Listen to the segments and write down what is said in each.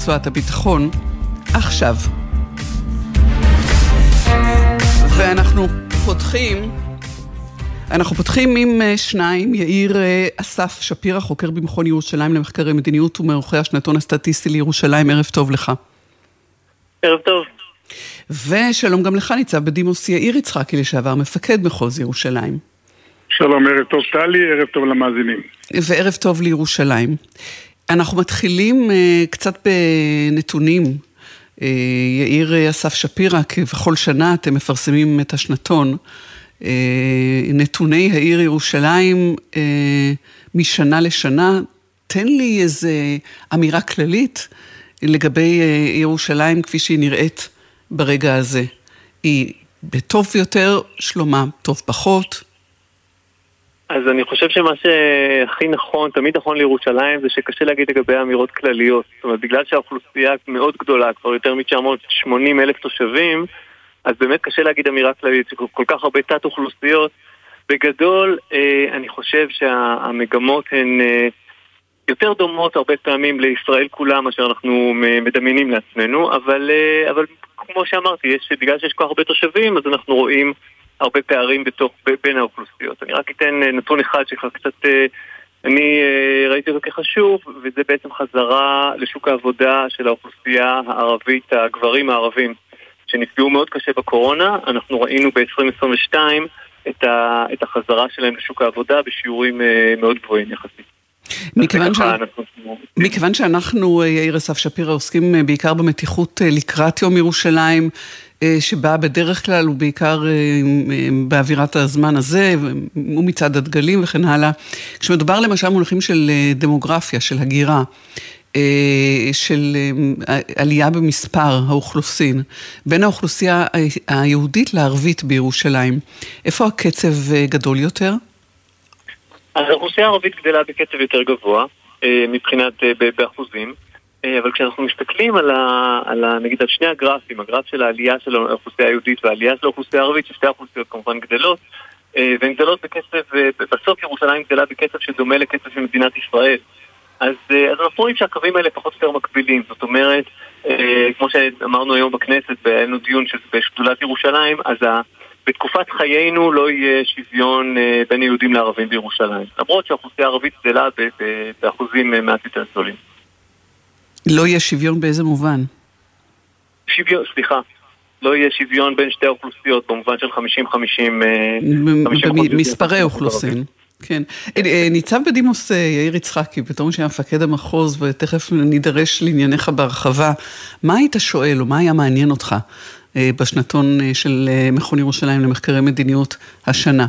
רצועת הביטחון, עכשיו. ואנחנו פותחים, אנחנו פותחים עם אה, שניים, יאיר אה, אסף שפירא, חוקר במכון ירושלים למחקרי מדיניות ומעורכי השנתון הסטטיסטי לירושלים, ערב טוב לך. ערב טוב. ושלום גם לך, ניצב בדימוס יאיר יצחקי לשעבר, מפקד מחוז ירושלים. שלום, ערב טוב טלי, ערב טוב למאזינים. וערב טוב לירושלים. אנחנו מתחילים uh, קצת בנתונים. Uh, יאיר אסף שפירא, כבכל שנה אתם מפרסמים את השנתון. Uh, נתוני העיר ירושלים משנה לשנה. תן לי איזו אמירה כללית לגבי ירושלים כפי שהיא נראית ברגע הזה. היא בטוב יותר, שלומה טוב פחות, אז אני חושב שמה שהכי נכון, תמיד נכון לירושלים, זה שקשה להגיד לגבי אמירות כלליות. זאת אומרת, בגלל שהאוכלוסייה מאוד גדולה, כבר יותר מ-980 אלף תושבים, אז באמת קשה להגיד אמירה כללית, כל כך הרבה תת-אוכלוסיות. בגדול, אה, אני חושב שהמגמות הן אה, יותר דומות הרבה פעמים לישראל כולה מאשר אנחנו מדמיינים לעצמנו, אבל, אה, אבל כמו שאמרתי, יש, בגלל שיש כל כך הרבה תושבים, אז אנחנו רואים הרבה פערים בתוך, בין האוכלוסיות. אני רק אתן אה, נתון אחד שקצת אה, אני אה, ראיתי אותו כחשוב, וזה בעצם חזרה לשוק העבודה של האוכלוסייה הערבית, הגברים הערבים, שנפגעו מאוד קשה בקורונה. אנחנו ראינו ב-2022 את, את החזרה שלהם לשוק העבודה בשיעורים מאוד גבוהים יחסית. מכיוון, ש... מכיוון שאנחנו, יאיר אסף שפירא, עוסקים בעיקר במתיחות לקראת יום ירושלים, שבאה בדרך כלל, ובעיקר אה, אה, באווירת הזמן הזה, ומצעד הדגלים וכן הלאה. כשמדובר למשל במונחים של דמוגרפיה, של הגירה, של עלייה במספר האוכלוסין, בין האוכלוסייה היהודית לערבית בירושלים, איפה הקצב גדול יותר? אז האוכלוסייה הערבית גדלה בקצב יותר גבוה, מבחינת, באחוזים. אה, אבל כשאנחנו מסתכלים על, ה, על ה, נגיד על שני הגרפים, הגרף של העלייה של האוכלוסייה היהודית והעלייה של האוכלוסייה הערבית, ששתי האוכלוסיות כמובן גדלות, אה, והן גדלות בקצב, אה, בסוף ירושלים גדלה בקצב שדומה לקצב של מדינת ישראל. אז, אז אנחנו רואים שהקווים האלה פחות או יותר מקבילים, זאת אומרת, כמו שאמרנו היום בכנסת, והיה לנו דיון בשדולת ירושלים, אז ה, בתקופת חיינו לא יהיה שוויון בין יהודים לערבים בירושלים, למרות שהאוכלוסייה הערבית גדלה באחוזים מעט יותר גדולים. לא יהיה שוויון באיזה מובן? שוויון, סליחה. לא יהיה שוויון בין שתי האוכלוסיות במובן של 50-50 במספרי אה, אוכלוסין. כן. אה, אה, ניצב בדימוס יאיר יצחקי, בתור שהיה מפקד המחוז, ותכף נידרש לענייניך בהרחבה, מה היית שואל או מה היה מעניין אותך בשנתון של מכון ירושלים למחקרי מדיניות השנה?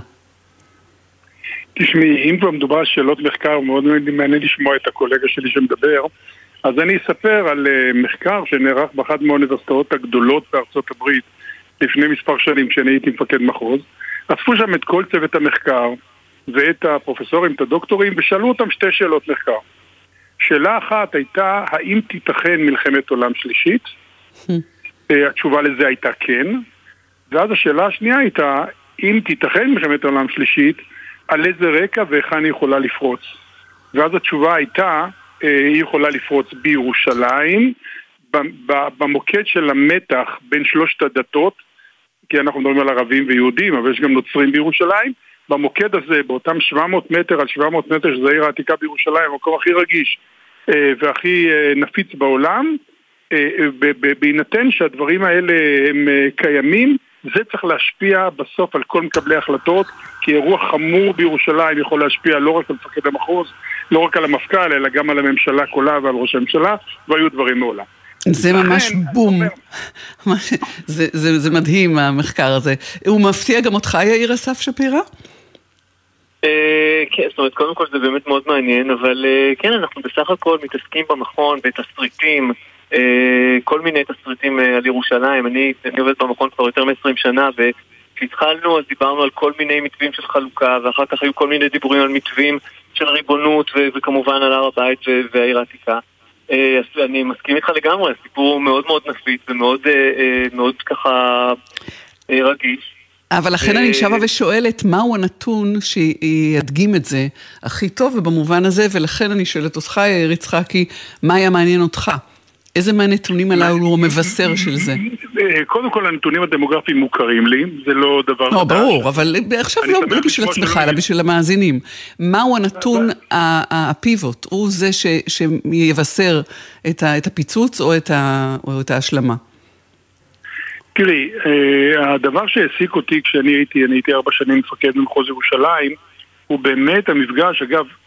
תשמעי, אם כבר מדובר על שאלות מחקר, מאוד מעניין לשמוע את הקולגה שלי שמדבר. אז אני אספר על uh, מחקר שנערך באחת מהאוניברסיטאות הגדולות בארצות הברית לפני מספר שנים כשאני הייתי מפקד מחוז. אספו שם את כל צוות המחקר ואת הפרופסורים, את הדוקטורים, ושאלו אותם שתי שאלות מחקר. שאלה אחת הייתה, האם תיתכן מלחמת עולם שלישית? uh, התשובה לזה הייתה כן. ואז השאלה השנייה הייתה, אם תיתכן מלחמת עולם שלישית, על איזה רקע והיכן היא יכולה לפרוץ? ואז התשובה הייתה, היא יכולה לפרוץ בירושלים, במוקד של המתח בין שלושת הדתות, כי אנחנו מדברים על ערבים ויהודים, אבל יש גם נוצרים בירושלים, במוקד הזה, באותם 700 מטר על 700 מטר, שזה העיר העתיקה בירושלים, המקום הכי רגיש אה, והכי אה, נפיץ בעולם, אה, בהינתן שהדברים האלה הם קיימים, זה צריך להשפיע בסוף על כל מקבלי ההחלטות, כי אירוע חמור בירושלים יכול להשפיע לא רק על מפקד המחוז, לא רק על המפכ"ל, אלא גם על הממשלה כולה ועל ראש הממשלה, והיו דברים מעולם. זה ממש בום. זה, זה, זה מדהים המחקר הזה. הוא מפתיע גם אותך, יאיר אסף שפירא? אה, כן, זאת אומרת, קודם כל זה באמת מאוד מעניין, אבל אה, כן, אנחנו בסך הכל מתעסקים במכון, בתסריטים, כל מיני תסריטים על ירושלים. אני עובד במכון כבר יותר מ-20 שנה, וכשהתחלנו אז דיברנו על כל מיני מתווים של חלוקה, ואחר כך היו כל מיני דיבורים על מתווים של ריבונות ו- וכמובן על הר הבית ו- והעיר העתיקה. אה, אז אני מסכים איתך לגמרי, הסיפור מאוד מאוד נפיץ ומאוד אה, אה, מאוד ככה רגיש. אבל לכן אני שבה ושואלת, מהו הנתון שידגים את זה הכי טוב ובמובן הזה, ולכן אני שואלת אותך, יאיר יצחקי, מה היה מעניין אותך איזה מהנתונים הללו הוא המבשר של זה? קודם כל הנתונים הדמוגרפיים מוכרים לי, זה לא דבר לא, ברור, אבל עכשיו לא בשביל עצמך, אלא בשביל המאזינים. מהו הנתון הפיבוט? הוא זה שיבשר את הפיצוץ או את ההשלמה? תראי, אה, הדבר שהעסיק אותי כשאני הייתי, אני הייתי ארבע שנים מפקד במחוז ירושלים, הוא באמת המפגש, אגב, אה,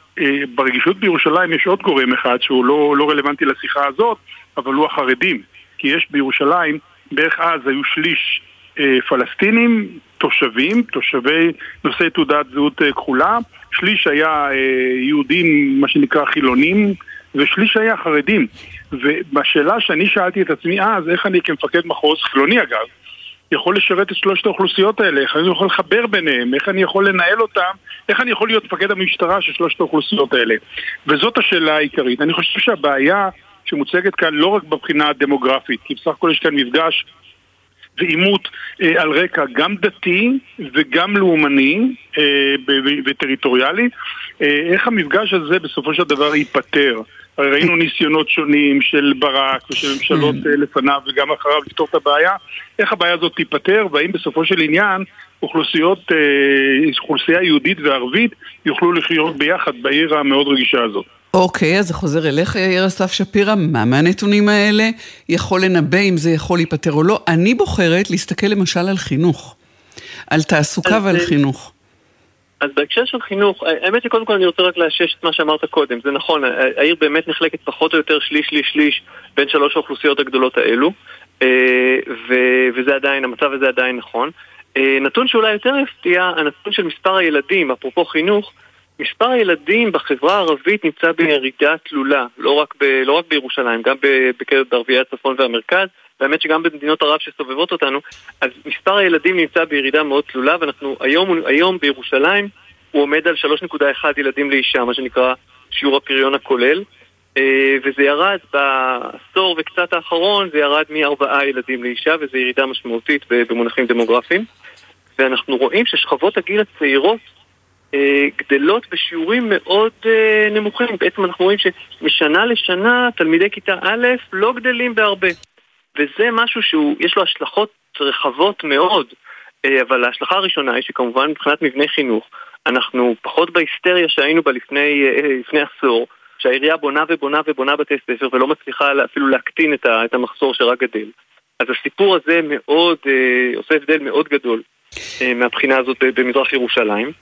ברגישות בירושלים יש עוד גורם אחד שהוא לא, לא רלוונטי לשיחה הזאת, אבל הוא החרדים. כי יש בירושלים, בערך אז היו שליש אה, פלסטינים, תושבים, תושבי נושאי תעודת זהות אה, כחולה, שליש היה אה, יהודים, מה שנקרא חילונים, ושליש היה חרדים. ובשאלה שאני שאלתי את עצמי אז, איך אני כמפקד מחוז, חילוני אגב, יכול לשרת את שלושת האוכלוסיות האלה, איך אני יכול לחבר ביניהם, איך אני יכול לנהל אותם, איך אני יכול להיות מפקד המשטרה של שלושת האוכלוסיות האלה. וזאת השאלה העיקרית. אני חושב שהבעיה שמוצגת כאן לא רק בבחינה הדמוגרפית, כי בסך הכל יש כאן מפגש ועימות אה, על רקע גם דתי וגם לאומני אה, וטריטוריאלי, אה, איך המפגש הזה בסופו של דבר ייפתר. הרי ראינו ניסיונות שונים של ברק ושל ממשלות כן. אה, לפניו וגם אחריו לפתור את הבעיה, איך הבעיה הזאת תיפתר והאם בסופו של עניין אוכלוסיות, אה, אוכלוסייה יהודית וערבית יוכלו לחיות ביחד בעיר המאוד רגישה הזאת. אוקיי, אז זה חוזר אליך, יאיר אסף שפירא, מה מהנתונים האלה יכול לנבא אם זה יכול להיפטר או לא? אני בוחרת להסתכל למשל על חינוך, על תעסוקה ועל חינוך. אז בהקשר של חינוך, האמת שקודם כל אני רוצה רק לאשש את מה שאמרת קודם, זה נכון, העיר באמת נחלקת פחות או יותר שליש, שליש, שליש בין שלוש האוכלוסיות הגדולות האלו, אה, וזה עדיין, המצב הזה עדיין נכון. אה, נתון שאולי יותר יפתיע, הנתון של מספר הילדים, אפרופו חינוך, מספר הילדים בחברה הערבית נמצא בירידה תלולה, לא רק, ב, לא רק בירושלים, גם בקרב ערביי הצפון והמרכז, והאמת שגם במדינות ערב שסובבות אותנו, אז מספר הילדים נמצא בירידה מאוד תלולה, ואנחנו היום, היום בירושלים הוא עומד על 3.1 ילדים לאישה, מה שנקרא שיעור הפריון הכולל, אה, וזה ירד בעשור וקצת האחרון, זה ירד מארבעה ילדים לאישה, וזו ירידה משמעותית במונחים דמוגרפיים. ואנחנו רואים ששכבות הגיל הצעירות אה, גדלות בשיעורים מאוד אה, נמוכים. בעצם אנחנו רואים שמשנה לשנה תלמידי כיתה א' לא גדלים בהרבה. וזה משהו שיש לו השלכות רחבות מאוד. אה, אבל ההשלכה הראשונה היא שכמובן מבחינת מבני חינוך, אנחנו פחות בהיסטריה שהיינו בה לפני, לפני עשור, שהעירייה בונה ובונה ובונה בתי ספר ולא מצליחה אפילו להקטין את המחסור שרק גדל. אז הסיפור הזה מאוד, עושה הבדל מאוד גדול מהבחינה הזאת במזרח ירושלים.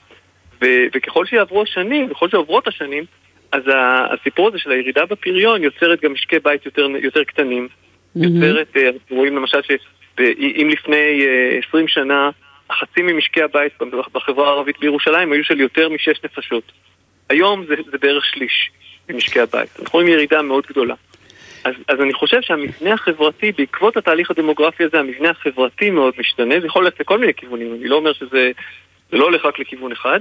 ו- וככל שיעברו השנים, ככל שעוברות השנים, אז הסיפור הזה של הירידה בפריון יוצרת גם משקי בית יותר, יותר קטנים. יוצרת, אה, אנחנו רואים למשל שאם לפני 20 אה, שנה חצי ממשקי הבית בחברה הערבית בירושלים היו של יותר משש נפשות. היום זה, זה בערך שליש ממשקי הבית. אנחנו רואים ירידה מאוד גדולה. אז, אז אני חושב שהמבנה החברתי, בעקבות התהליך הדמוגרפי הזה, המבנה החברתי מאוד משתנה, זה יכול ללכת לכל מיני כיוונים, אני לא אומר שזה לא הולך רק לכיוון אחד.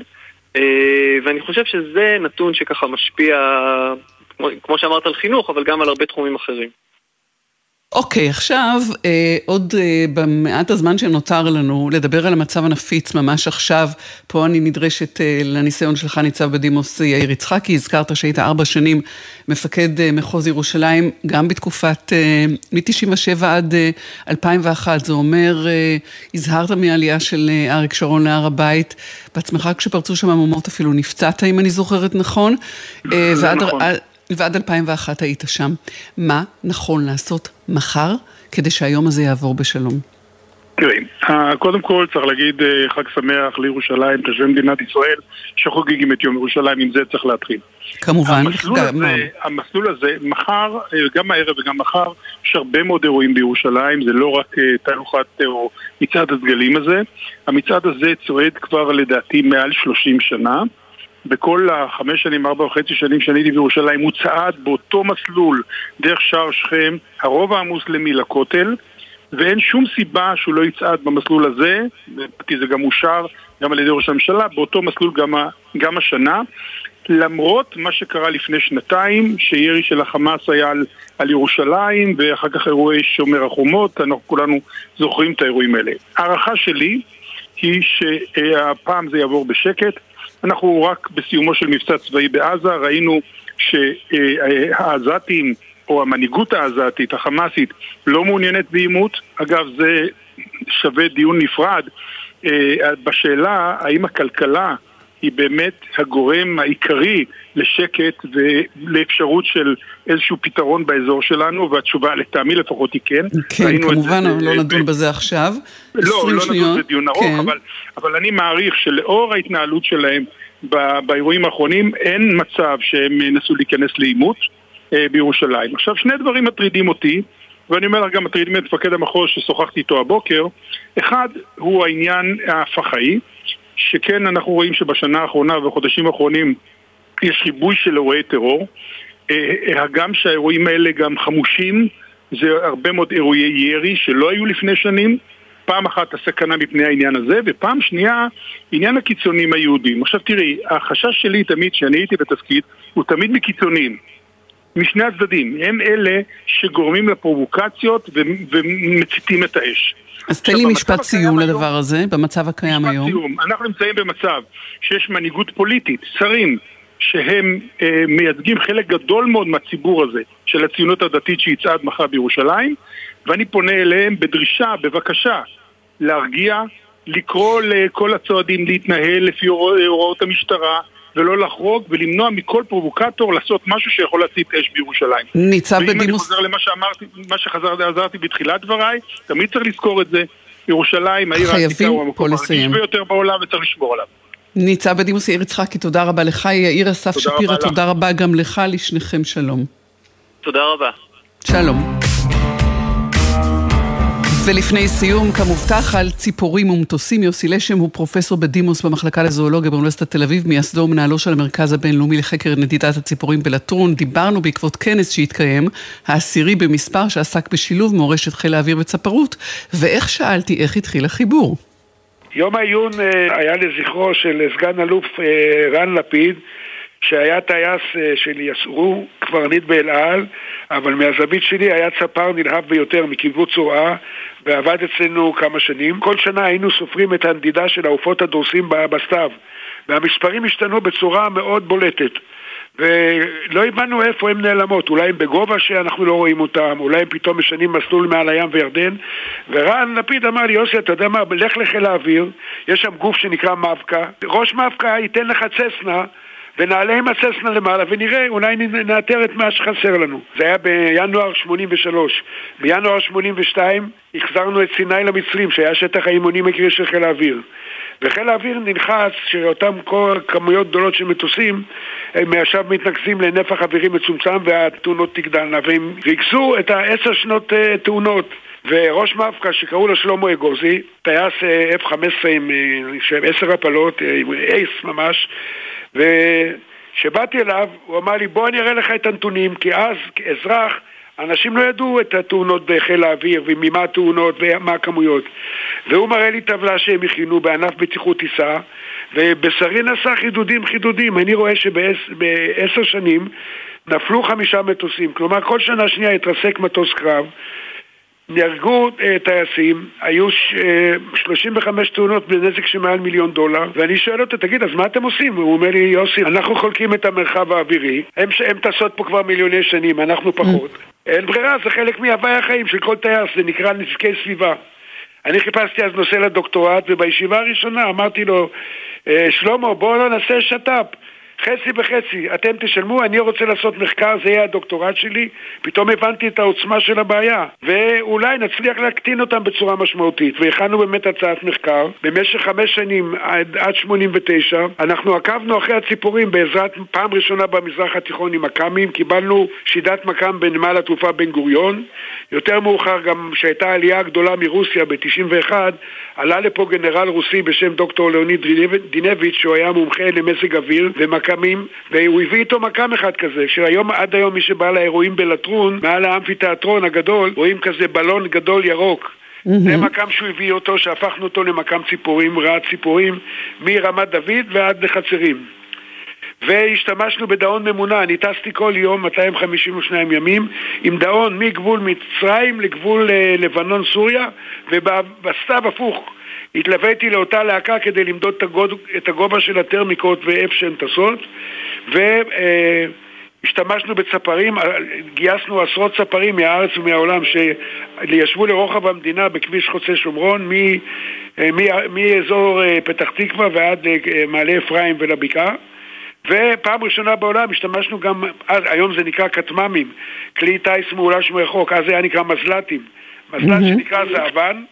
אה, ואני חושב שזה נתון שככה משפיע, כמו, כמו שאמרת על חינוך, אבל גם על הרבה תחומים אחרים. אוקיי, okay, עכשיו אה, עוד אה, במעט הזמן שנותר לנו לדבר על המצב הנפיץ ממש עכשיו. פה אני נדרשת אה, לניסיון שלך, ניצב בדימוס יאיר יצחקי. הזכרת שהיית ארבע שנים מפקד אה, מחוז ירושלים, גם בתקופת, אה, מ-97 עד אה, 2001. זה אומר, אה, הזהרת מהעלייה של אה, אריק שרון להר הבית. בעצמך כשפרצו שם המהומות אפילו נפצעת, אם אני זוכרת נכון. אה, ועד, נכון. ועד 2001 היית שם. מה נכון לעשות מחר כדי שהיום הזה יעבור בשלום? תראי, קודם כל צריך להגיד אה, חג שמח לירושלים, תושבי מדינת ישראל, שחוגגים את יום ירושלים, עם זה צריך להתחיל. כמובן. המסלול, גם, הזה, המסלול הזה, מחר, אה, גם הערב וגם מחר, יש הרבה מאוד אירועים בירושלים, זה לא רק אה, תהלוכת או מצעד הדגלים הזה. המצעד הזה צועד כבר לדעתי מעל 30 שנה. בכל החמש שנים, ארבע וחצי שנים שאני הייתי בירושלים, הוא צעד באותו מסלול דרך שער שכם, הרובע המוסלמי לכותל, ואין שום סיבה שהוא לא יצעד במסלול הזה, לדעתי זה גם אושר גם על ידי ראש הממשלה, באותו מסלול גם, גם השנה. למרות מה שקרה לפני שנתיים, שירי של החמאס היה על, על ירושלים, ואחר כך אירועי שומר החומות, אנחנו כולנו זוכרים את האירועים האלה. הערכה שלי היא שהפעם זה יעבור בשקט. אנחנו רק בסיומו של מבצע צבאי בעזה, ראינו שהעזתים, או המנהיגות העזתית, החמאסית, לא מעוניינת בעימות. אגב, זה שווה דיון נפרד בשאלה האם הכלכלה היא באמת הגורם העיקרי לשקט ולאפשרות של איזשהו פתרון באזור שלנו, והתשובה לטעמי לפחות היא כן. כן, כמובן, זה, לא נדון בזה עכשיו. לא, לא נדון בדיון ארוך, כן. אבל, אבל אני מעריך שלאור ההתנהלות שלהם באירועים האחרונים, אין מצב שהם ינסו להיכנס לעימות אה, בירושלים. עכשיו, שני דברים מטרידים אותי. ואני אומר לך גם מטרידים את מפקד המחוז ששוחחתי איתו הבוקר. אחד הוא העניין הפח"עי, שכן אנחנו רואים שבשנה האחרונה ובחודשים האחרונים יש ריבוי של אירועי טרור. אה, הגם שהאירועים האלה גם חמושים, זה הרבה מאוד אירועי ירי שלא היו לפני שנים. פעם אחת הסכנה מפני העניין הזה, ופעם שנייה, עניין הקיצונים היהודים. עכשיו תראי, החשש שלי תמיד, כשאני הייתי בתפקיד, הוא תמיד מקיצונים. משני הצדדים. הם אלה שגורמים לפרובוקציות ומציתים את האש. אז תן לי משפט סיום לדבר הזה, במצב הקיים היום. סיום. אנחנו נמצאים במצב שיש מנהיגות פוליטית, שרים, שהם אה, מייצגים חלק גדול מאוד מהציבור הזה של הציונות הדתית שיצעד מחר בירושלים, ואני פונה אליהם בדרישה, בבקשה, להרגיע, לקרוא לכל הצועדים להתנהל לפי הוראות המשטרה, ולא לחרוג ולמנוע מכל פרובוקטור לעשות משהו שיכול להצית אש בירושלים. ניצב בדימוס... ואם אני חוזר למה שאמרתי, מה שחזרתי בתחילת דבריי, תמיד צריך לזכור את זה. ירושלים, העיר העתיקה הוא המקום הרגיש ביותר בעולם וצריך לשמור עליו. ניצב בדימוס יאיר יצחקי, תודה רבה לך. יאיר אסף שפירא, תודה רבה גם לך, לשניכם שלום. תודה רבה. שלום. ולפני סיום, כמובטח על ציפורים ומטוסים, יוסי לשם הוא פרופסור בדימוס במחלקה לזואולוגיה באוניברסיטת תל אביב, מייסדו ומנהלו של המרכז הבינלאומי לחקר נדידת הציפורים בלטרון. דיברנו בעקבות כנס שהתקיים, העשירי במספר שעסק בשילוב מורשת חיל האוויר וצפרות, ואז שאלתי איך התחיל החיבור. יום העיון אה, היה לזכרו של סגן אלוף אה, רן לפיד, שהיה טייס אה, של יסעור, קברניט באל על, אבל מהזווית שלי היה צפר נלהב ביותר מקיבוץ צורעה, ועבד אצלנו כמה שנים. כל שנה היינו סופרים את הנדידה של העופות הדורסים בסתיו, והמספרים השתנו בצורה מאוד בולטת. ולא הבנו איפה הן נעלמות, אולי הן בגובה שאנחנו לא רואים אותן, אולי הם פתאום משנים מסלול מעל הים וירדן ורן לפיד אמר לי, יוסי, אתה יודע מה, לך לחיל האוויר, יש שם גוף שנקרא מבקה, ראש מבקה ייתן לך צסנה ונעלה עם הססנה למעלה ונראה, אולי נאתר את מה שחסר לנו. זה היה בינואר 83. בינואר 82 החזרנו את סיני למצרים, שהיה שטח האימונים העיקרי של חיל האוויר. וחיל האוויר נלחץ שאותם כמויות גדולות של מטוסים הם עכשיו מתנקזים לנפח אווירי מצומצם והתאונות תגדלנה והם ריכזו את העשר שנות uh, תאונות וראש מאבקה שקראו לו שלמה אגוזי, טייס אה, F-15 עם uh, עשר הפלות, עם אייס ממש וכשבאתי אליו, הוא אמר לי, בוא אני אראה לך את הנתונים, כי אז, כאזרח, אנשים לא ידעו את התאונות בחיל האוויר, וממה התאונות ומה הכמויות. והוא מראה לי טבלה שהם הכינו בענף בטיחות טיסה, ובשרי נסע חידודים חידודים. אני רואה שבעשר שנים נפלו חמישה מטוסים, כלומר כל שנה שנייה התרסק מטוס קרב, נהרגו אה, טייסים, היו ש, אה, 35 תאונות בנזק של מעל מיליון דולר, ואני שואל אותו, תגיד, אז מה אתם עושים? הוא אומר לי, יוסי, אנחנו חולקים את המרחב האווירי, הם, הם טסות פה כבר מיליוני שנים, אנחנו פחות. אין ברירה, זה חלק מהווי החיים של כל טייס, זה נקרא נזקי סביבה. אני חיפשתי אז נושא לדוקטורט, ובישיבה הראשונה אמרתי לו, אה, שלמה, בואו לא נעשה שת"פ. חצי בחצי, אתם תשלמו, אני רוצה לעשות מחקר, זה יהיה הדוקטורט שלי, פתאום הבנתי את העוצמה של הבעיה, ואולי נצליח להקטין אותם בצורה משמעותית, והכנו באמת הצעת מחקר, במשך חמש שנים עד, עד 89, אנחנו עקבנו אחרי הציפורים בעזרת פעם ראשונה במזרח התיכון עם מכ"מים, קיבלנו שידת מכ"ם בנמל התעופה בן גוריון, יותר מאוחר גם שהייתה עלייה גדולה מרוסיה ב-91, עלה לפה גנרל רוסי בשם דוקטור ליאוניד דינביץ', שהוא היה מומחה למזג אוויר ומכ"מים, והוא הביא איתו מכ"ם אחד כזה, שהיום, עד היום מי שבא לאירועים בלטרון, מעל האמפיתיאטרון הגדול, רואים כזה בלון גדול ירוק. Mm-hmm. זה מכ"ם שהוא הביא אותו, שהפכנו אותו למכ"ם ציפורים, רעת ציפורים, מרמת דוד ועד לחצרים. והשתמשנו בדאון ממונע, אני טסתי כל יום 252 ימים עם דאון מגבול מצרים לגבול לבנון-סוריה ובסתיו הפוך התלוויתי לאותה להקה כדי למדוד את הגובה של הטרמיקות ואיפה שהן טסות ו... אה, השתמשנו בצפרים, גייסנו עשרות צפרים מהארץ ומהעולם שישבו לרוחב המדינה בכביש חוצה שומרון מאזור פתח תקווה ועד מעלה אפרים ולבקעה. ופעם ראשונה בעולם השתמשנו גם, היום זה נקרא כטמ"מים, כלי טיס מאולש מרחוק, אז זה היה נקרא מזל"טים, מזל"ט mm-hmm. שנקרא זהבן,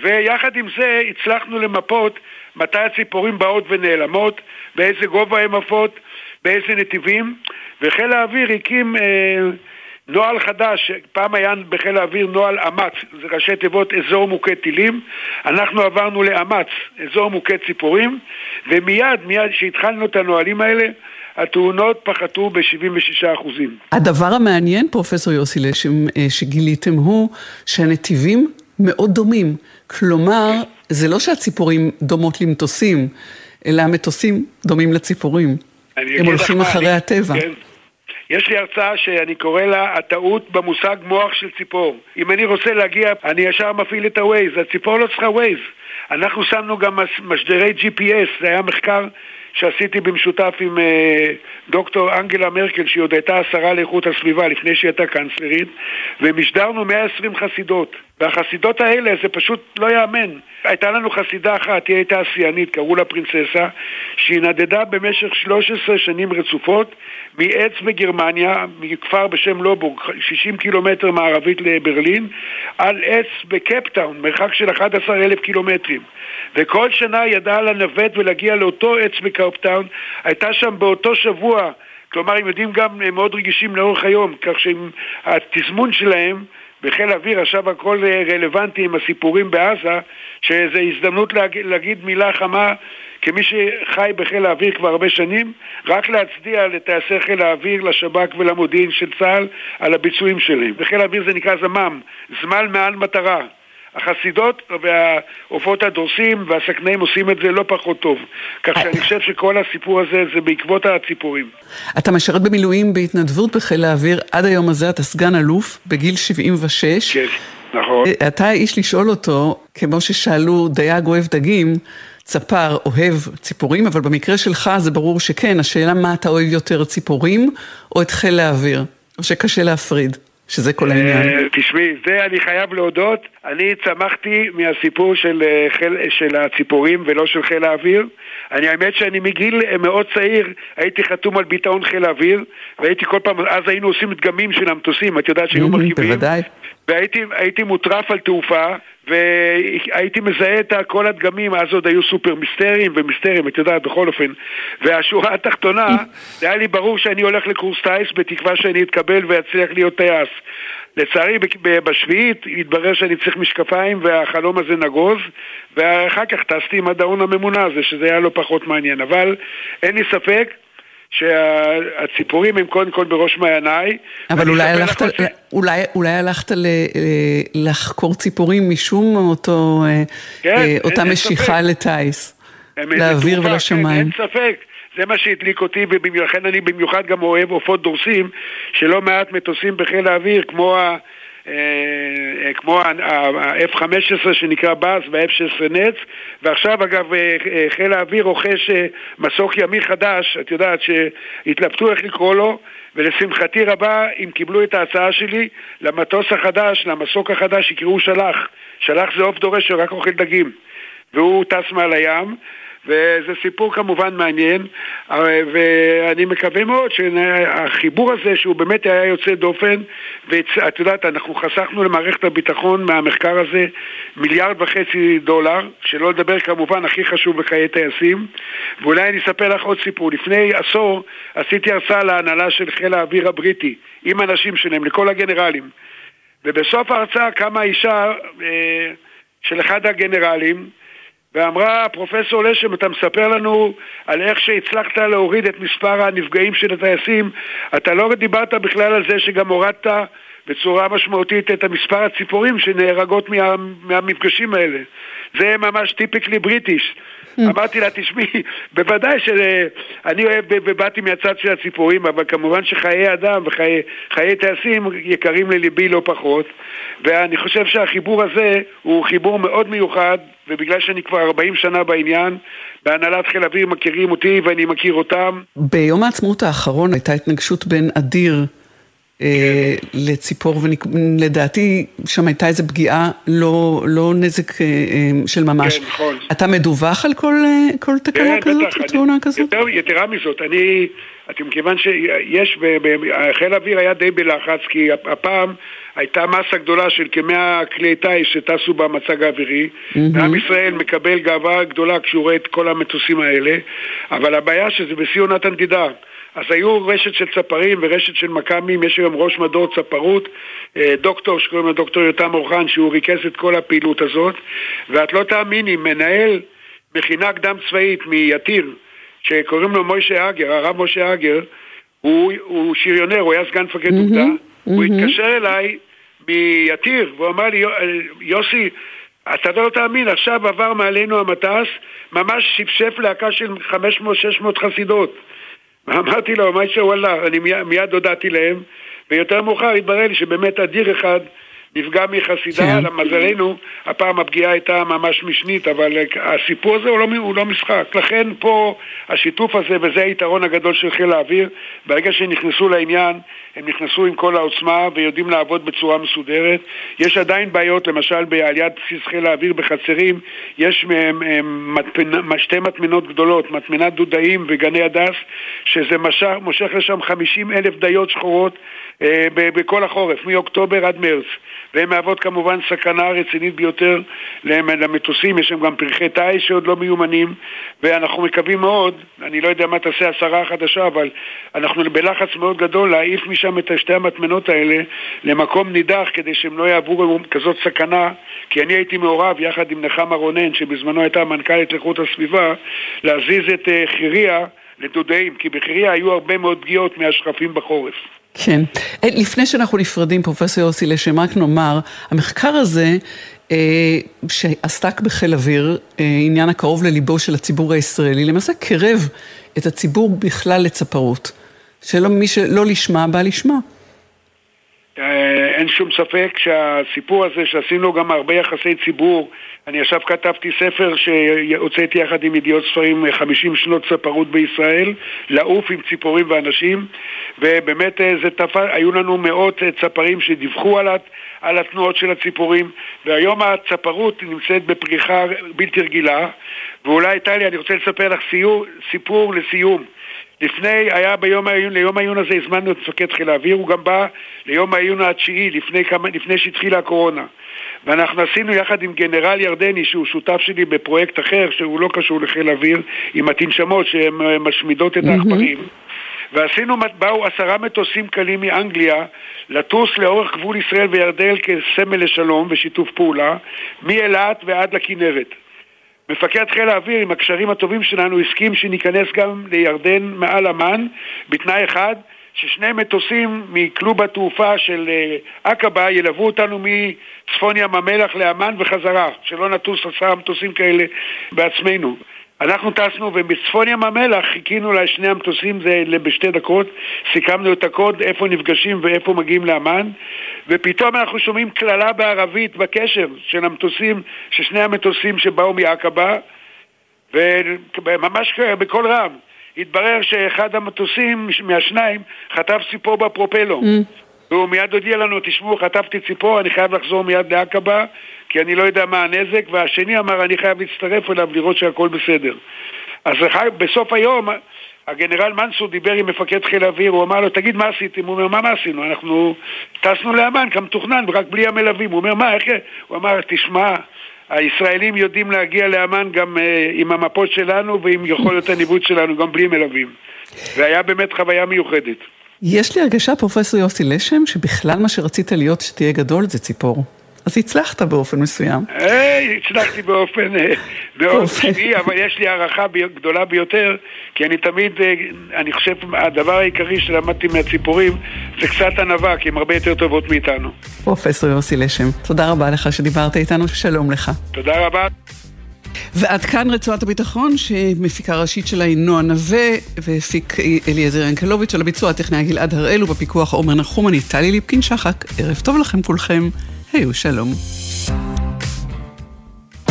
ויחד עם זה הצלחנו למפות מתי הציפורים באות ונעלמות, באיזה גובה הן עפות, באיזה נתיבים, וחיל האוויר הקים אה, נוהל חדש, פעם היה בחיל האוויר נוהל אמ"ץ, זה ראשי תיבות אזור מוכה טילים, אנחנו עברנו לאמ"ץ, אזור מוכה ציפורים, ומיד, מיד כשהתחלנו את הנהלים האלה, התאונות פחתו ב-76%. הדבר המעניין, פרופסור יוסי לשם, אה, שגיליתם הוא שהנתיבים מאוד דומים. כלומר, זה לא שהציפורים דומות למטוסים, אלא המטוסים דומים לציפורים. הם הולכים אחרי מה, הטבע. כן. יש לי הרצאה שאני קורא לה הטעות במושג מוח של ציפור. אם אני רוצה להגיע, אני ישר מפעיל את ה-Waze, הציפור לא צריכה Waze. אנחנו שמנו גם משדרי GPS, זה היה מחקר שעשיתי במשותף עם אה, דוקטור אנגלה מרקל, שהיא עוד הייתה השרה לאיכות הסביבה לפני שהיא הייתה קאנצלרית, ומשדרנו 120 חסידות. והחסידות האלה זה פשוט לא ייאמן. הייתה לנו חסידה אחת, היא הייתה אסיינית, קראו לה פרינצסה, שהיא נדדה במשך 13 שנים רצופות מעץ בגרמניה, מכפר בשם לובורג, 60 קילומטר מערבית לברלין, על עץ בקפטאון, מרחק של 11 אלף קילומטרים. וכל שנה ידעה לנווט ולהגיע לאותו עץ בקפטאון, הייתה שם באותו שבוע כלומר, הם יודעים גם, הם מאוד רגישים לאורך היום, כך שהתזמון שלהם בחיל האוויר עכשיו הכל רלוונטי עם הסיפורים בעזה, שזו הזדמנות להגיד, להגיד מילה חמה כמי שחי בחיל האוויר כבר הרבה שנים, רק להצדיע לטייסי חיל האוויר, לשב"כ ולמודיעין של צה"ל על הביצועים שלהם. בחיל האוויר זה נקרא זמ"ם, זמן מעל מטרה. החסידות והעופות הדורסים והסכנאים עושים את זה לא פחות טוב. כך שאני חושב שכל הסיפור הזה זה בעקבות הציפורים. אתה משרת במילואים בהתנדבות בחיל האוויר, עד היום הזה אתה סגן אלוף בגיל 76. כן, נכון. אתה האיש לשאול אותו, כמו ששאלו דייג אוהב דגים, צפר אוהב ציפורים, אבל במקרה שלך זה ברור שכן, השאלה מה אתה אוהב יותר, ציפורים או את חיל האוויר, או שקשה להפריד. שזה כל העניין. אה, תשמעי, זה אני חייב להודות, אני צמחתי מהסיפור של, אה, חיל, של הציפורים ולא של חיל האוויר. אני האמת שאני מגיל אה, מאוד צעיר הייתי חתום על ביטאון חיל האוויר והייתי כל פעם, אז היינו עושים דגמים של המטוסים, את יודעת שהיו מרכיבים. בוודאי. והייתי מוטרף על תעופה והייתי מזהה את כל הדגמים, אז עוד היו סופר מיסטריים ומיסטריים, את יודעת, בכל אופן. והשורה התחתונה, זה היה לי ברור שאני הולך לקורס טיס בתקווה שאני אתקבל ואצליח להיות טייס. לצערי, בשביעית התברר שאני צריך משקפיים והחלום הזה נגוז, ואחר כך טסתי עם הדאון הממונה הזה, שזה היה לא פחות מעניין. אבל אין לי ספק שהציפורים הם קודם כל בראש מעייניי. אבל אולי הלכת, ש... אולי, אולי הלכת ל, לחקור ציפורים משום אותו, אה, כן, אה, אותה אין, משיכה אין לטיס, לאוויר ולשמיים. כן, אין ספק. זה מה שהדליק אותי, ולכן אני במיוחד גם אוהב עופות דורסים, שלא מעט מטוסים בחיל האוויר, כמו ה... כמו ה-F-15 שנקרא באז וה-F-16 נץ ועכשיו אגב אה, אה, חיל האוויר רוכש מסוק ימי חדש, את יודעת שהתלבטו איך לקרוא לו ולשמחתי רבה אם קיבלו את ההצעה שלי למטוס החדש, למסוק החדש יקראו שלח. שלח זה עוף דורש שרק אוכל דגים. והוא טס מעל הים וזה סיפור כמובן מעניין, ואני מקווה מאוד שהחיבור הזה, שהוא באמת היה יוצא דופן, ואת יודעת, אנחנו חסכנו למערכת הביטחון מהמחקר הזה מיליארד וחצי דולר, שלא לדבר כמובן הכי חשוב בחיי טייסים, ואולי אני אספר לך עוד סיפור. לפני עשור עשיתי הרצאה להנהלה של חיל האוויר הבריטי, עם אנשים שלהם, לכל הגנרלים, ובסוף ההרצאה קמה אישה אה, של אחד הגנרלים, ואמרה, פרופסור לשם, אתה מספר לנו על איך שהצלחת להוריד את מספר הנפגעים של הטייסים, אתה לא דיברת בכלל על זה שגם הורדת בצורה משמעותית את המספר הציפורים שנהרגות מה, מהמפגשים האלה. זה ממש טיפיקלי בריטיש. אמרתי לה, תשמעי, בוודאי שאני אוהב ובאתי מהצד של הציפורים, אבל כמובן שחיי אדם וחיי טייסים יקרים לליבי לא פחות, ואני חושב שהחיבור הזה הוא חיבור מאוד מיוחד, ובגלל שאני כבר 40 שנה בעניין, בהנהלת חיל אוויר מכירים אותי ואני מכיר אותם. ביום העצמאות האחרון הייתה התנגשות בין אדיר אה, לציפור, ולדעתי שם הייתה איזו פגיעה, לא, לא נזק אה, אה, של ממש. כן, נכון. אתה מדווח על כל, כל תקלה כן, כזאת, בטח, תאונה כזאת? יותר, יתרה מזאת, אני, אתם מכיוון שיש, חיל האוויר היה די בלחץ, כי הפעם הייתה מסה גדולה של כמאה כלי טיס שטסו במצג האווירי, mm-hmm. ועם ישראל מקבל גאווה גדולה כשהוא רואה את כל המטוסים האלה, אבל הבעיה שזה בשיא עונת הנדידה. אז היו רשת של צפרים ורשת של מכ"מים, יש היום ראש מדור צפרות, אה, דוקטור שקוראים לו דוקטור יותם אורחן, שהוא ריכז את כל הפעילות הזאת, ואת לא תאמיני, מנהל מכינה קדם צבאית מיתיר, שקוראים לו מוישה אגר, הרב משה אגר, הוא, הוא שריונר, הוא היה סגן מפקד אוגדה, mm-hmm, הוא mm-hmm. התקשר אליי מיתיר, והוא אמר לי, יוסי, אתה לא תאמין, עכשיו עבר מעלינו המטס, ממש שפשף להקה של 500-600 חסידות. אמרתי לו, מה שוואלה, אני מיד הודעתי להם, ויותר מאוחר התברר לי שבאמת אדיר אחד נפגע מחסידה, כן. למזלנו, הפעם הפגיעה הייתה ממש משנית, אבל הסיפור הזה הוא לא, הוא לא משחק. לכן פה השיתוף הזה, וזה היתרון הגדול של חיל האוויר, ברגע שנכנסו לעניין, הם נכנסו עם כל העוצמה ויודעים לעבוד בצורה מסודרת. יש עדיין בעיות, למשל בעליית בסיס חיל האוויר בחצרים, יש מטפנ... שתי מטמנות גדולות, מטמנת דודאים וגני הדס, שזה משך, מושך לשם 50 אלף דיות שחורות אה, בכל החורף, מאוקטובר עד מרץ. והן מהוות כמובן סכנה רצינית ביותר למטוסים, יש שם גם פרחי טיס שעוד לא מיומנים, ואנחנו מקווים מאוד, אני לא יודע מה תעשה השרה החדשה, אבל אנחנו בלחץ מאוד גדול להעיף משם את שתי המטמנות האלה למקום נידח כדי שהם לא יעברו כזאת סכנה, כי אני הייתי מעורב יחד עם נחמה רונן, שבזמנו הייתה מנכ"לית לאיכות הסביבה, להזיז את אה, חיריה לדודאים, כי בחיריה היו הרבה מאוד פגיעות מהשכפים בחורף. כן. אה, לפני שאנחנו נפרדים, פרופסור יוסי לשם, רק נאמר, המחקר הזה, אה, שעסק בחיל אוויר, אה, עניין הקרוב לליבו של הציבור הישראלי, למעשה קרב את הציבור בכלל לצפרות. שלא מי שלא לשמה, בא לשמה. אין שום ספק שהסיפור הזה שעשינו גם הרבה יחסי ציבור, אני עכשיו כתבתי ספר שהוצאתי יחד עם ידיעות ספרים 50 שנות צפרות בישראל, לעוף עם ציפורים ואנשים, ובאמת אה, זה תפ... היו לנו מאות אה, צפרים שדיווחו על, על התנועות של הציפורים, והיום הצפרות נמצאת בפריחה בלתי רגילה, ואולי טלי, אני רוצה לספר לך סיור, סיפור לסיום. לפני, היה ביום העיון, ליום העיון הזה הזמנו את מפקד חיל האוויר, הוא גם בא ליום העיון התשיעי, לפני, כמה, לפני שהתחילה הקורונה. ואנחנו עשינו יחד עם גנרל ירדני, שהוא שותף שלי בפרויקט אחר, שהוא לא קשור לחיל האוויר, עם התנשמות שהן אה, משמידות את העכברים. ועשינו, באו עשרה מטוסים קלים מאנגליה לטוס לאורך גבול ישראל וירדן כסמל לשלום ושיתוף פעולה, מאילת ועד לכנרת. מפקד חיל האוויר עם הקשרים הטובים שלנו הסכים שניכנס גם לירדן מעל אמ"ן בתנאי אחד ששני מטוסים מכלוב התעופה של אה, עקבה ילוו אותנו מצפון ים המלח לאמ"ן וחזרה, שלא נטוס עשרה מטוסים כאלה בעצמנו. אנחנו טסנו ובצפון ים המלח חיכינו לשני המטוסים, זה בשתי דקות, סיכמנו את הקוד, איפה נפגשים ואיפה מגיעים לאמ"ן, ופתאום אנחנו שומעים קללה בערבית בקשר של המטוסים, של שני המטוסים שבאו מעקבה, וממש בקול רם. התברר שאחד המטוסים מהשניים חטף ציפור בפרופלו. Mm. והוא מיד הודיע לנו, תשמעו, חטפתי ציפור, אני חייב לחזור מיד לעקבה, כי אני לא יודע מה הנזק, והשני אמר, אני חייב להצטרף אליו לראות שהכל בסדר. אז בסוף היום, הגנרל מנסור דיבר עם מפקד חיל האוויר, הוא אמר לו, תגיד, מה עשיתם? הוא אומר, מה, מה עשינו? אנחנו טסנו לאמן כמתוכנן, רק בלי המלווים. הוא אומר, מה, איך... הוא אמר, תשמע, הישראלים יודעים להגיע לאמן גם uh, עם המפות שלנו ועם יכולת הניווט שלנו, גם בלי מלווים. והיה באמת חוויה מיוחדת. יש לי הרגשה, פרופסור יוסי לשם, שבכלל מה שרצית להיות שתהיה גדול זה ציפור. אז הצלחת באופן מסוים. היי, הצלחתי באופן אה, שני, אבל יש לי הערכה גדולה ביותר, כי אני תמיד, אה, אני חושב, הדבר העיקרי שלמדתי מהציפורים זה קצת ענווה, כי הן הרבה יותר טובות מאיתנו. פרופסור יוסי לשם, תודה רבה לך שדיברת איתנו, שלום לך. תודה רבה. ועד כאן רצועת הביטחון, שמפיקה ראשית שלה היא נועה נווה, והפיק אליעזר ינקלוביץ' על הביצוע הטכנאי גלעד הראל, ובפיקוח עומר נחום, אני טלי ליפקין שחק. ערב טוב לכם כולכם, היו שלום.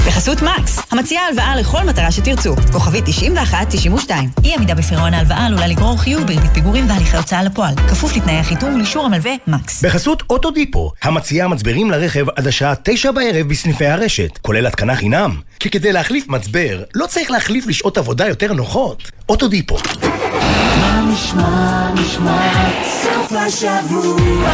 בחסות מקס, המציעה הלוואה לכל מטרה שתרצו. כוכבית 91-92. אי עמידה בפירעון ההלוואה עלולה לגרור חיוב בריבית פיגורים והליכי הוצאה לפועל. כפוף לתנאי החיתום ולאישור המלווה מקס. בחסות אוטודיפו, המציעה מצברים לרכב עד השעה 9 בערב בסניפי הרשת, כולל התקנה חינם. כי כדי להחליף מצבר, לא צריך להחליף לשעות עבודה יותר נוחות. אוטודיפו. מה נשמע, נשמע, סוף השבוע,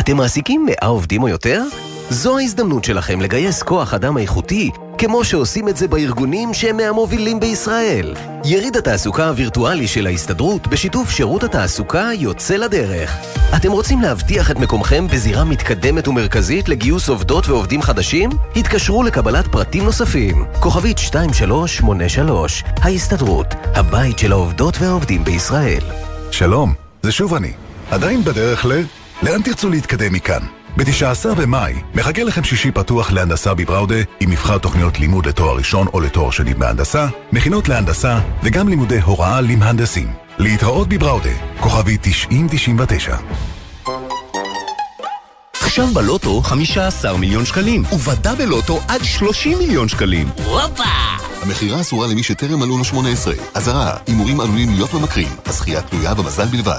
אתם מעסיקים 100 עובדים או יותר? זו ההזדמנות שלכם לגייס כוח אדם איכותי, כמו שעושים את זה בארגונים שהם מהמובילים בישראל. יריד התעסוקה הווירטואלי של ההסתדרות בשיתוף שירות התעסוקה יוצא לדרך. אתם רוצים להבטיח את מקומכם בזירה מתקדמת ומרכזית לגיוס עובדות ועובדים חדשים? התקשרו לקבלת פרטים נוספים. כוכבית 2383, ההסתדרות, הבית של העובדות והעובדים בישראל. שלום, זה שוב אני. עדיין בדרך ל... לאן תרצו להתקדם מכאן? ב-19 במאי מחכה לכם שישי פתוח להנדסה בבראודה עם מבחר תוכניות לימוד לתואר ראשון או לתואר שני בהנדסה, מכינות להנדסה וגם לימודי הוראה למהנדסים. להתראות בבראודה, כוכבי 9099. עכשיו בלוטו 15 מיליון שקלים, ובדה בלוטו עד 30 מיליון שקלים. הופה! המכירה אסורה למי שטרם מלאו לו 18. אזהרה, הימורים עלולים להיות ממכרים. הזכייה תלויה במזל בלבד.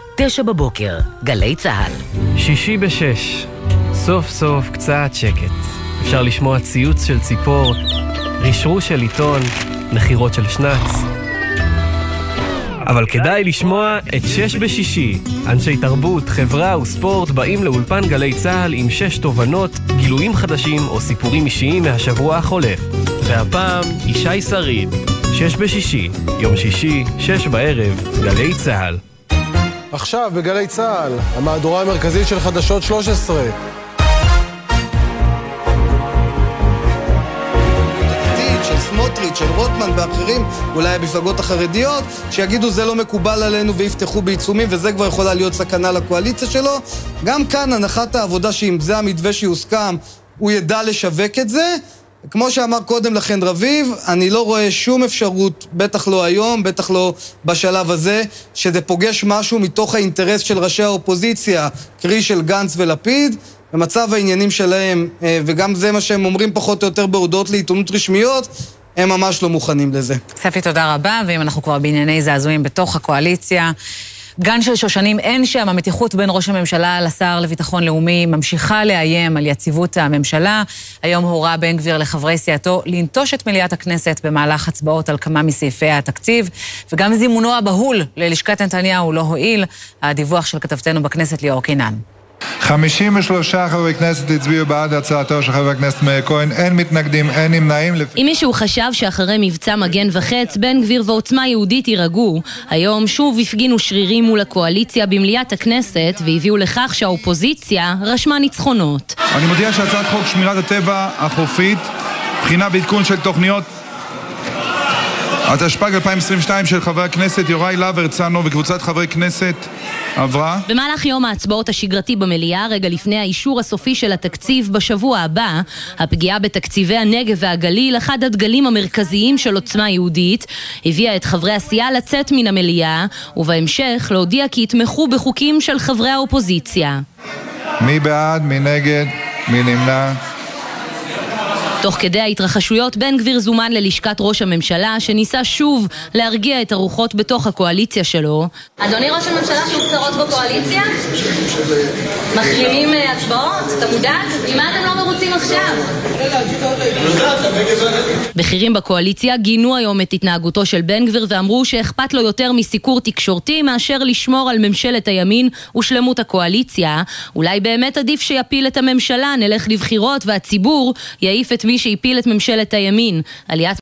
תשע בבוקר, גלי צה"ל. שישי בשש, סוף סוף קצת שקט. אפשר לשמוע ציוץ של ציפור, רשרוש של עיתון, נחירות של שנץ. אבל כדאי לשמוע את שש בשישי. אנשי תרבות, חברה וספורט באים לאולפן גלי צה"ל עם שש תובנות, גילויים חדשים או סיפורים אישיים מהשבוע החולף. והפעם, ישי שריד. שש בשישי, יום שישי, שש בערב, גלי צה"ל. עכשיו בגלי צה"ל, המהדורה המרכזית של חדשות 13. של רוטמן ואחרים, אולי המפלגות החרדיות, שיגידו זה לא מקובל עלינו ויפתחו בעיצומים, וזה כבר יכולה להיות סכנה לקואליציה שלו. גם כאן הנחת העבודה שאם זה המתווה שיוסכם, הוא ידע לשווק את זה. כמו שאמר קודם לכן רביב, אני לא רואה שום אפשרות, בטח לא היום, בטח לא בשלב הזה, שזה פוגש משהו מתוך האינטרס של ראשי האופוזיציה, קרי של גנץ ולפיד, במצב העניינים שלהם, אה, וגם זה מה שהם אומרים פחות או יותר בהודעות לעיתונות רשמיות, הם ממש לא מוכנים לזה. ספי, תודה רבה, ואם אנחנו כבר בענייני זעזועים בתוך הקואליציה, גן של שושנים אין שם, המתיחות בין ראש הממשלה לשר לביטחון לאומי ממשיכה לאיים על יציבות הממשלה. היום הורה בן גביר לחברי סיעתו לנטוש את מליאת הכנסת במהלך הצבעות על כמה מסעיפי התקציב, וגם זימונו הבהול ללשכת נתניהו לא הועיל. הדיווח של כתבתנו בכנסת ליאור קינן. 53 חברי כנסת הצביעו בעד הצעתו של חבר הכנסת מאיר כהן, אין מתנגדים, אין נמנעים. אם מישהו חשב שאחרי מבצע מגן וחץ, בן גביר ועוצמה יהודית יירגעו, היום שוב הפגינו שרירים מול הקואליציה במליאת הכנסת והביאו לכך שהאופוזיציה רשמה ניצחונות. אני מודיע שהצעת חוק שמירת הטבע החופית, בחינה ועדכון של תוכניות התשפ"ג 2022 של חבר הכנסת יוראי להב הרצנו וקבוצת חברי כנסת עברה. במהלך יום ההצבעות השגרתי במליאה, רגע לפני האישור הסופי של התקציב בשבוע הבא, הפגיעה בתקציבי הנגב והגליל, אחד הדגלים המרכזיים של עוצמה יהודית, הביאה את חברי הסיעה לצאת מן המליאה, ובהמשך להודיע כי יתמכו בחוקים של חברי האופוזיציה. מי בעד? מי נגד? מי נמנע? תוך כדי ההתרחשויות, בן גביר זומן ללשכת ראש הממשלה, שניסה שוב להרגיע את הרוחות בתוך הקואליציה שלו. אדוני ראש הממשלה, שוב קצרות בקואליציה? מחרימים אה, הצבעות? אתה מודאג? ממה אתם לא מרוצים עכשיו? בכירים בקואליציה גינו היום את התנהגותו של בן גביר ואמרו שאכפת לו יותר מסיקור תקשורתי מאשר לשמור על ממשלת הימין ושלמות הקואליציה. אולי באמת עדיף שיפיל את הממשלה, נלך לבחירות והציבור יעיף את מי שהפיל את ממשלת הימין. עליית